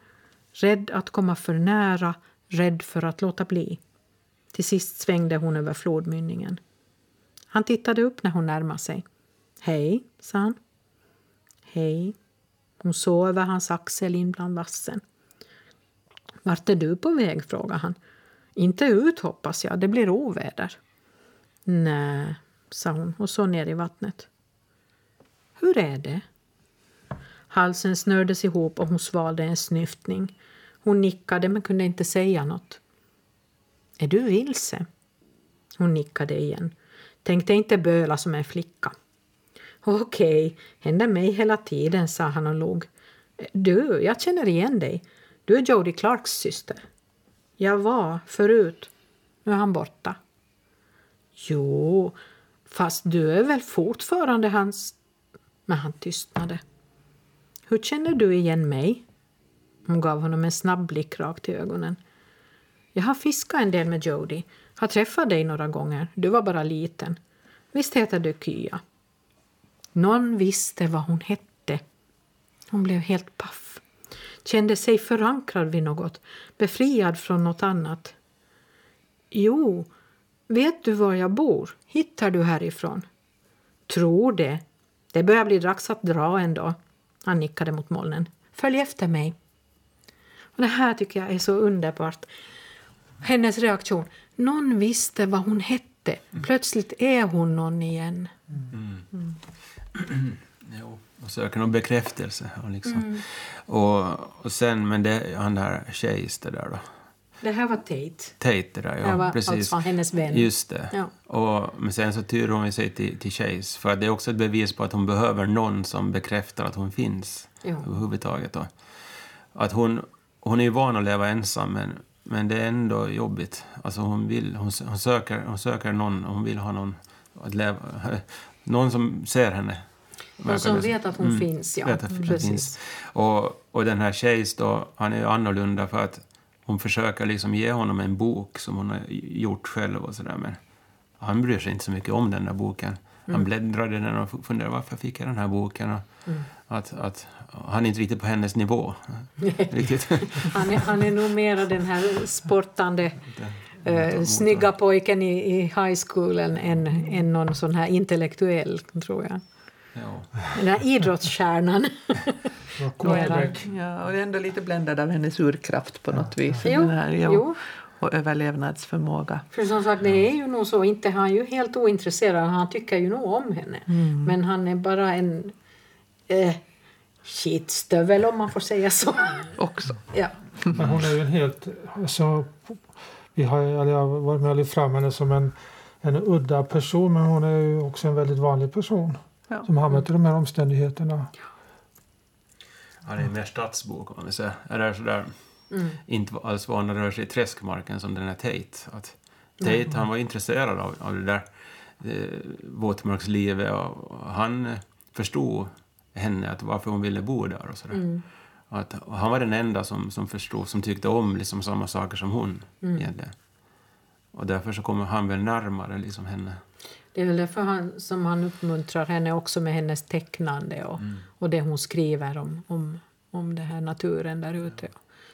S1: Rädd att komma för nära, rädd för att låta bli. Till sist svängde hon över flodmynningen. Han tittade upp när hon närmade sig. Hej, sa han. Hej. Hon såg över hans axel in bland vassen. Vart är du på väg? frågade han. Inte ut, hoppas jag. Det blir oväder. Nej, sa hon och såg ner i vattnet. Hur är det? Halsen snördes ihop och hon svalde en snyftning. Hon nickade men kunde inte säga något. Är du vilse? Hon nickade igen. Tänkte inte böla som en flicka. Okej, händer mig hela tiden, sa han och log. Du, jag känner igen dig. Du är Jodie Clarks syster. Jag var förut. Nu är han borta. Jo, Fast du är väl fortfarande hans... Men han tystnade. Hur känner du igen mig? Hon gav honom en snabb blick rakt i ögonen. Jag har fiskat en del med Jody. Har träffat dig några gånger. Du var bara liten. Visst heter du Kya? Någon visste vad hon hette. Hon blev helt paff. Kände sig förankrad vid något, befriad från något annat. Jo, Vet du var jag bor? Hittar du härifrån? Tror det. Det börjar bli dags att dra ändå. Han nickade mot molnen. Följ efter mig. Och det här tycker jag är så underbart. hennes reaktion. Någon visste vad hon hette. Plötsligt är hon någon igen.
S3: Jo, och söker någon bekräftelse. Och, liksom. och, och sen, men det, han där Chase, det där då.
S1: Det här var Tate.
S3: Tate, det där, ja.
S1: det var
S3: precis.
S1: alltså hennes vän.
S3: Just det.
S1: Ja.
S3: Och, men sen så tyr hon sig till, till Chase, för det är också ett bevis på att hon behöver någon som bekräftar att hon finns
S1: Ja.
S3: överhuvudtaget. Då. Att hon, hon är ju van att leva ensam, men, men det är ändå jobbigt. Alltså hon, vill, hon, hon, söker, hon söker någon, hon vill ha någon att leva, någon som ser henne.
S1: Någon som vet att hon
S3: Mm,
S1: finns, ja.
S3: vet att hon
S1: Precis.
S3: finns. Och, och den här Chase då, han är ju annorlunda för att hon försöker liksom ge honom en bok som hon har gjort själv och sådär. Men han bryr sig inte så mycket om den där boken. Han bläddrade i den och funderade varför fick jag den här boken? Och att, att han är inte riktigt på hennes nivå. riktigt.
S1: Han är, han är nog mera den här sportande, eh, snygga pojken i, i high schoolen än, än någon sån här intellektuell, tror jag.
S3: Ja.
S1: Den här idrottsstjärnan.
S4: Vad
S1: Mera.
S4: quarterback.
S2: Ja, och det är ändå lite bländad av hennes urkraft på något vis.
S1: Jo,
S2: här, ja,
S1: jo.
S2: Och överlevnadsförmåga.
S1: För som sagt, det är ju nog så. Inte han är ju helt ointresserad. Han tycker ju nog om henne. Men han är bara en eh, skitstövel, om man får säga så.
S2: Också.
S1: ja.
S4: Men hon är ju en helt... Alltså, vi har, eller jag har varit med och lyft fram henne som en, en udda person men hon är ju också en väldigt vanlig person
S2: Ja.
S4: som hamnat i de här omständigheterna.
S3: Han är mer stadsbo, kan man säga. Eller sådär,
S1: Mm.
S3: inte alls van att röra sig i träskmarken som den här Tate. Att Tate, han var intresserad av, av det där eh, våtmarkslivet och han eh, förstod henne, att varför hon ville bo där och sådär.
S1: Mm.
S3: Att, och han var den enda som, som förstod, som tyckte om liksom samma saker som hon
S1: Mm.
S3: egentligen. Och därför så kommer han väl närmare liksom henne.
S1: Det är väl därför han, som han uppmuntrar henne också med hennes tecknande och, och det hon skriver om, om, om den här naturen där ute.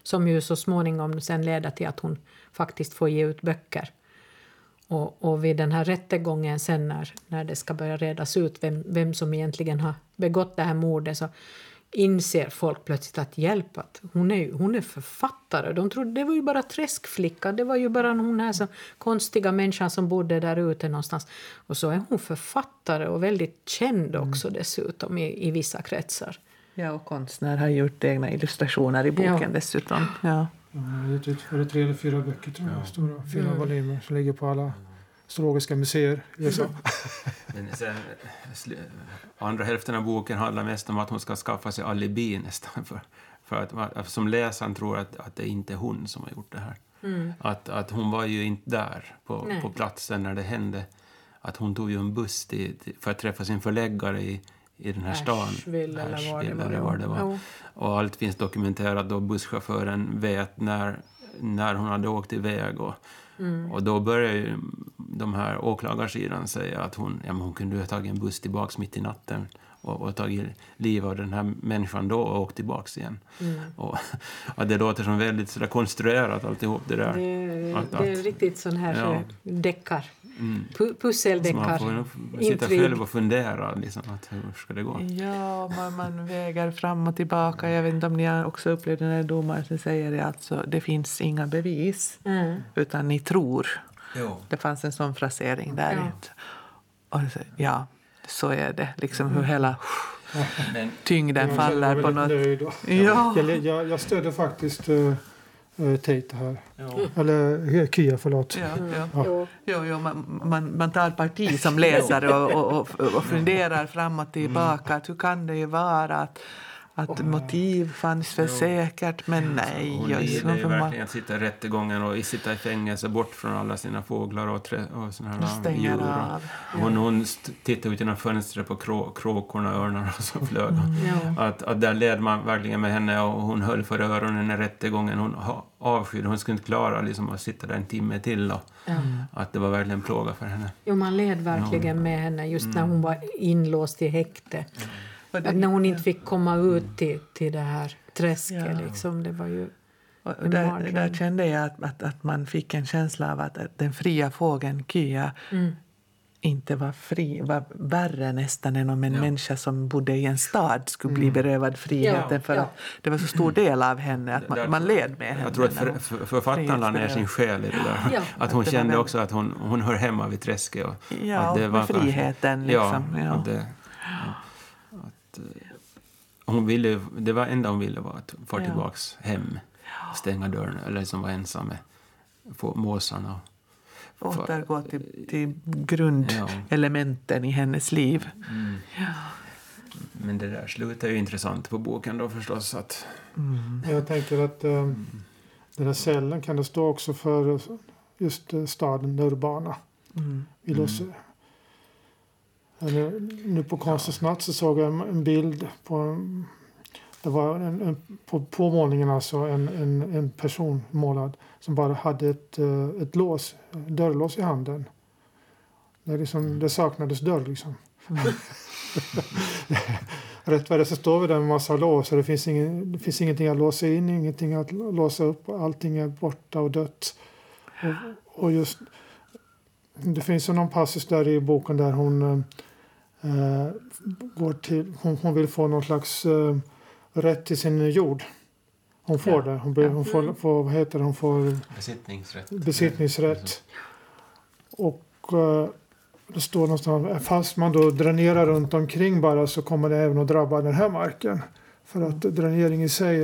S1: Som ju så småningom sen leder till att hon faktiskt får ge ut böcker. Och, och vid den här rättegången sen när, när det ska börja redas ut vem, vem som egentligen har begått det här mordet så inser folk plötsligt att hjälp, att hon är, hon är författare. De trodde det var ju bara träskflicka, det var ju bara hon här så konstiga människan som bodde där ute någonstans. Och så är hon författare och väldigt känd också dessutom i, i vissa kretsar.
S2: Ja, och konstnär har gjort egna illustrationer i boken
S1: Ja.
S2: dessutom. Ja.
S4: Hon har gett ut för tre eller fyra böcker tror jag, stora fina volymer som ligger på alla zoologiska museer i USA.
S3: Men sen, andra hälften av boken handlar mest om att hon ska skaffa sig alibi nästan. För, för att, att som läsaren tror att, att det inte är hon som har gjort det här. Att, att hon var ju inte där på,
S1: Nej.
S3: på platsen när det hände. Att hon tog ju en buss till, till, för att träffa sin förläggare i, i den här stan.
S1: Asheville eller vad det var,
S3: det var. Och allt finns dokumenterat då busschauffören vet när, när hon hade åkt iväg. Och,
S1: Mm.
S3: och då börjar ju de här åklagarsidan säga att hon, ja, men hon kunde ha tagit en buss tillbaks mitt i natten och, och tagit liv av den här människan då och åkt tillbaks igen.
S1: Mm.
S3: Och, att det låter som väldigt sådär konstruerat alltihop det där.
S1: Det,
S3: Att-
S1: det är
S3: att-
S1: riktigt sån här
S3: Ja.
S1: deckar.
S3: Mm.
S1: Pu-
S3: Så man
S1: Pusseldeckar.
S3: får sitta
S1: Intrig.
S3: själv och fundera liksom, att hur ska det gå.
S2: Ja, man, man väger fram och tillbaka. Jag vet inte om ni har också upplevt den här domaren som säger det alltså, det finns inga bevis,
S1: Mm.
S2: utan ni tror.
S3: Jo.
S2: Det fanns en sån frasering där.
S1: Ja.
S2: inte? Och så, ja, så är det. Liksom hur hela
S3: Men,
S2: tyngden faller på något...
S4: nöjd
S2: Ja.
S4: Jag, jag, jag stödde faktiskt uh, Tate här.
S3: jo.
S4: Eller eh, Kia, förlåt.
S2: Ja, ja.
S1: Jo.
S2: Jo, jo, man, man, man tar parti som läsare och, och, och, och funderar fram och tillbaka. Att hur kan det ju vara att, att motiv fanns för säkert, men nej.
S3: Hon
S2: just,
S3: gillar ju verkligen att sitta i rättegången och sitta i fängelse bort från alla sina fåglar och, trä, och såna här djur.
S2: av.
S3: Hon, hon tittade ut genom fönstret på krå, kråkorna och örnarna som flög.
S1: Ja.
S3: Att, att där led man verkligen med henne och hon höll för öronen i rättegången. Hon avskydde, hon skulle inte klara liksom, att sitta där en timme till. Och, Att det var verkligen en plåga för henne.
S1: Jo, man led verkligen med henne just när hon var inlåst i häkte.
S2: Det,
S1: när hon inte fick komma ut till, till det här träsket.
S2: Ja.
S1: Liksom, det var ju...
S2: och där, där kände jag att, att, att man fick en känsla av att, att den fria fågeln Kya
S1: Mm.
S2: inte var fri var värre nästan än om en ja. människa som bodde i en stad skulle bli mm. berövad friheten ja, för ja. att det var så stor del av henne att man, man led med henne.
S3: Jag tror att för, för, författaren la ner sin själ i det där. Att hon kände också att hon, hon hör hemma vid träsket. Och
S2: ja, att det var friheten liksom. Ja, att,
S3: eh, hon ville, det var enda hon ville var att få tillbaka hem, stänga dörren, eller liksom vara ensam med måsarna
S2: återgå till, till grundelementen ja. i hennes liv. Mm. Ja.
S3: Men det där slutet är ju intressant på boken då förstås. Att...
S4: Mm. Jag tänker att äh, den här cellen kan det stå också för just äh, staden, det urbana. Mm. I Los mm. Nu på Konstens natt så såg jag en bild på det var en, en, på påmålningen alltså en, en, en person målad som bara hade ett, eh, ett lås, dörrlås i handen. Det, liksom, det saknades dörr liksom. Mm. Rätt vad det så står vi där med massa lås det finns, ingen, det finns ingenting att låsa in, ingenting att låsa upp. Allting är borta och dött. Och, och just, det finns någon passus där i boken där hon äh, går till, hon, hon vill få någon slags äh, rätt till sin jord. Hon får ja. det. Hon, blir, hon får, får, vad heter det? Hon får
S3: besittningsrätt.
S4: besittningsrätt. Och uh, det står någonstans, fast man då dränerar runt omkring bara så kommer det även att drabba den här marken. För att dränering i sig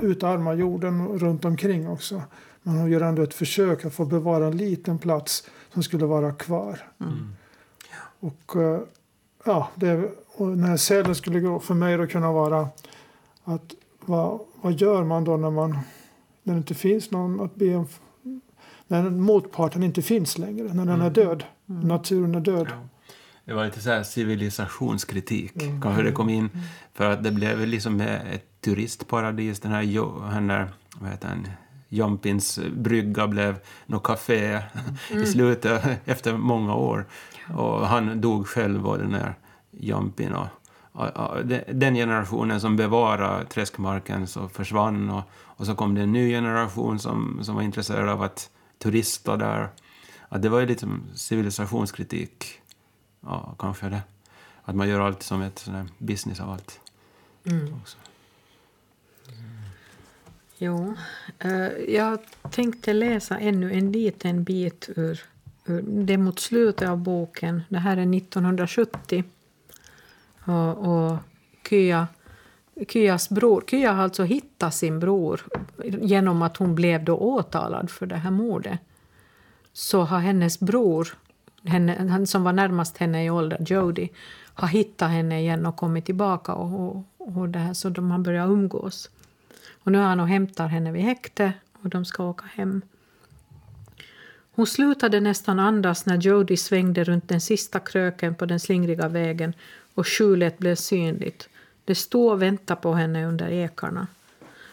S4: utarmar jorden runt omkring också. Man gör ändå ett försök att få bevara en liten plats som skulle vara kvar. Mm. Och uh, ja, det, och den här cellen skulle för mig då kunna vara att vad, vad gör man då när, man, när det inte finns någon att be om? När motparten inte finns längre, när den mm. är död. Mm. Naturen är död. Ja.
S3: Det var lite så här civilisationskritik, mm. kanske det kom in. Mm. För att det blev liksom ett turistparadis, den här, den där, vad heter han, Jompins brygga blev något café mm. i slutet, efter många år. Och han dog själv och den där Jompin. Och, den generationen som bevarade träskmarken så försvann och, och så kom det en ny generation som, som var intresserad av att turista där. Att det var ju lite civilisationskritik, ja, kanske det. Att man gör allt som ett business av allt. Mm.
S1: Jo, uh, jag tänkte läsa ännu en liten bit ur, det är mot slutet av boken. Det här är 1970. Och, och Kya, Kyas bror, Kya har alltså hittat sin bror genom att hon blev då åtalad för det här mordet. Så har hennes bror, henne, han som var närmast henne i ålder, Jody, har hittat henne igen och kommit tillbaka och, och, och det här, så de har börjat umgås. Och nu är han och hämtar henne vid häkte och de ska åka hem. Hon slutade nästan andas när Jody svängde runt den sista kröken på den slingriga vägen och skjulet blev synligt. Det stod och väntade på henne under ekarna.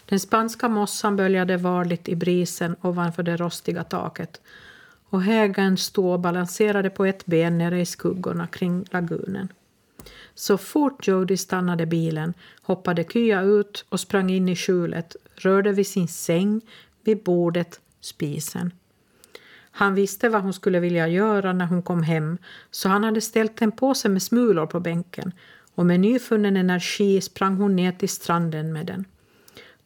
S1: Den spanska mossan böljade varligt i brisen ovanför det rostiga taket och hägern stod och balanserade på ett ben nere i skuggorna kring lagunen. Så fort Jody stannade bilen hoppade Kya ut och sprang in i skjulet, rörde vid sin säng, vid bordet, spisen. Han visste vad hon skulle vilja göra när hon kom hem så han hade ställt en påse med smulor på bänken och med nyfunnen energi sprang hon ner till stranden med den.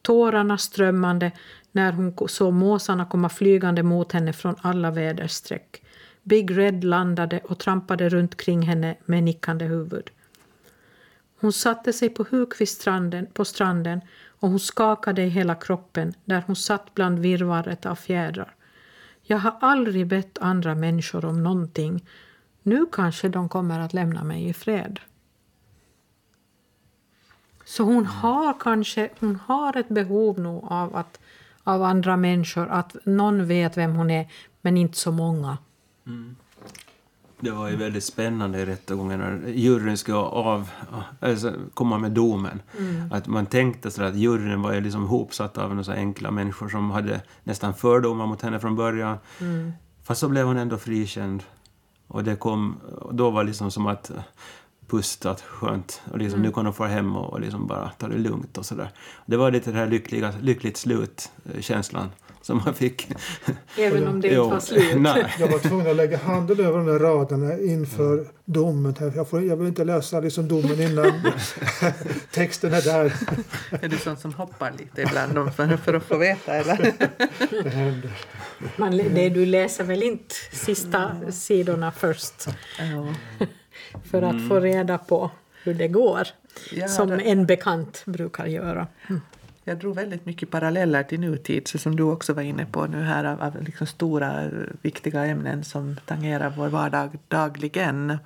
S1: Tårarna strömmande när hon såg måsarna komma flygande mot henne från alla väderstreck. Big Red landade och trampade runt kring henne med nickande huvud. Hon satte sig på huk vid stranden, på stranden och hon skakade i hela kroppen där hon satt bland virrvarret av fjädrar. Jag har aldrig bett andra människor om någonting. Nu kanske de kommer att lämna mig i fred. Så hon har kanske hon har ett behov nog av, att, av andra människor, att någon vet vem hon är, men inte så många. Mm.
S3: Det var ju väldigt spännande i rättegången när juryn skulle av, alltså, komma med domen. Mm. Att man tänkte så att juryn var ju liksom hopsatt av några enkla människor som hade nästan fördomar mot henne från början. Mm. Fast så blev hon ändå frikänd. Och det kom, då var det liksom som att pustat skönt. Och liksom, mm. Nu kan de få hem och, och liksom bara ta det lugnt och sådär. Det var lite den här lyckliga, lyckligt slut-känslan som man fick.
S1: Även om det inte var slut?
S4: Nej. Jag var tvungen att lägga handen över de där raderna inför mm. domen. Jag, får, jag vill inte läsa liksom domen innan texten är där.
S2: Är du sån som hoppar lite ibland för, för att få veta? Eller?
S4: Det händer.
S1: Man, det, du läser väl inte sista sidorna först? För att mm. få reda på hur det går. Ja, som det... en bekant brukar göra.
S2: Jag drog väldigt mycket paralleller till nutid, så som du också var inne på nu här, av, av liksom stora viktiga ämnen som tangerar vår vardag dagligen.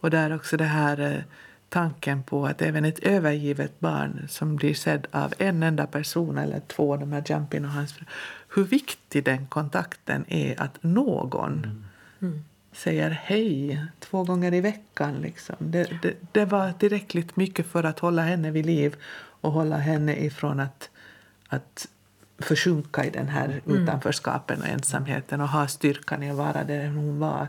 S2: Och där också det här eh, tanken på att även ett övergivet barn som blir sedd av en enda person eller två, de här Jumpin och hans hur viktig den kontakten är att någon mm. Mm. säger hej två gånger i veckan. Liksom. Det, det, det, var tillräckligt mycket för att hålla henne vid liv och hålla henne ifrån att, att försjunka i den här mm. utanförskapen och ensamheten och ha styrkan i att vara där hon var.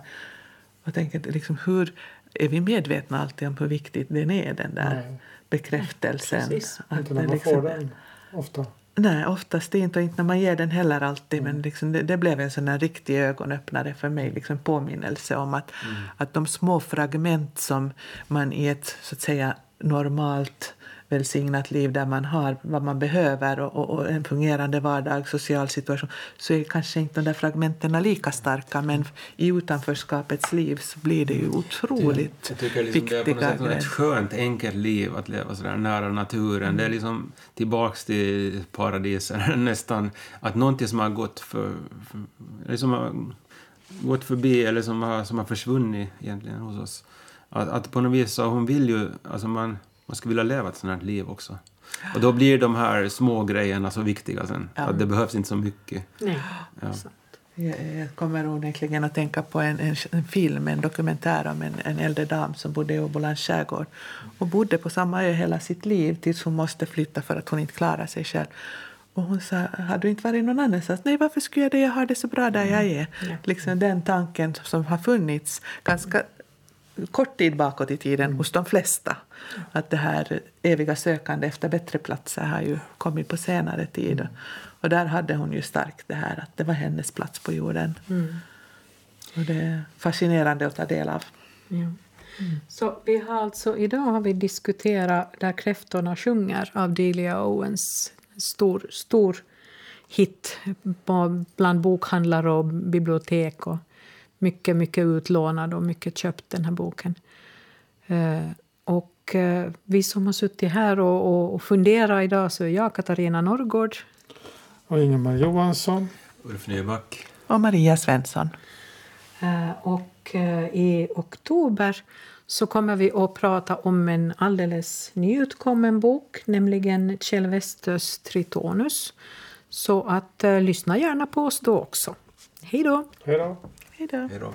S2: Och tänker, liksom, hur är vi medvetna alltid om hur viktigt den är, den där Nej. bekräftelsen?
S4: Precis. Att inte när man liksom, får den, ofta.
S2: Nej, oftast inte och inte när man ger den heller alltid. Mm. Men liksom det, det, blev en sån här riktig ögonöppnare för mig, liksom påminnelse om att, mm. att de små fragment som man i ett så att säga normalt välsignat liv där man har vad man behöver och, och, och, en fungerande vardag, social situation så är kanske inte de där fragmenten lika starka men i utanförskapets liv så blir det ju otroligt
S3: Jag tycker liksom viktiga Det är på något sätt ett skönt, enkelt liv att leva så där nära naturen. Mm. Det är liksom tillbaks till paradiset nästan. Att någonting som har gått för, för liksom har gått förbi eller som har, som har försvunnit egentligen hos oss. Att, att på något vis så hon vill ju, alltså man man skulle vilja leva ett sånt här liv också. Och då blir de här små grejerna så viktiga sen. Ja. Att det behövs inte så mycket.
S1: Nej,
S2: ja. Jag kommer onekligen att tänka på en, en, en, film, en dokumentär om en, en äldre dam som bodde i Åbolands skärgård och bodde på samma ö hela sitt liv tills hon måste flytta för att hon inte klarar sig själv. Och hon sa, har du inte varit någon annanstans? Nej, varför skulle jag det? Jag har det så bra där jag är. Mm. Liksom den tanken som har funnits ganska kort tid bakåt i tiden mm. hos de flesta. Att det här eviga sökande efter bättre platser har ju kommit på senare tid. Mm. Och där hade hon ju starkt det här att det var hennes plats på jorden. Mm. Och det är fascinerande att ta del av.
S1: Ja. Så vi har alltså, idag har vi diskuterat Där kräftorna sjunger av Delia Owens. Stor, stor hit bland bokhandlare och bibliotek. Och mycket, mycket utlånad och mycket köpt, den här boken. Eh, och eh, vi som har suttit här och, och, och funderat idag så är jag Katarina Norrgård.
S4: Och Ingemar Johansson.
S3: Ulf Nyback.
S2: Och Maria Svensson.
S1: Eh, och i oktober så kommer vi att prata om en alldeles nyutkommen bok, nämligen Kjell Westös Tritonus. Så att lyssna gärna på oss då också. Hej då!
S4: Hej då!
S2: Hej då.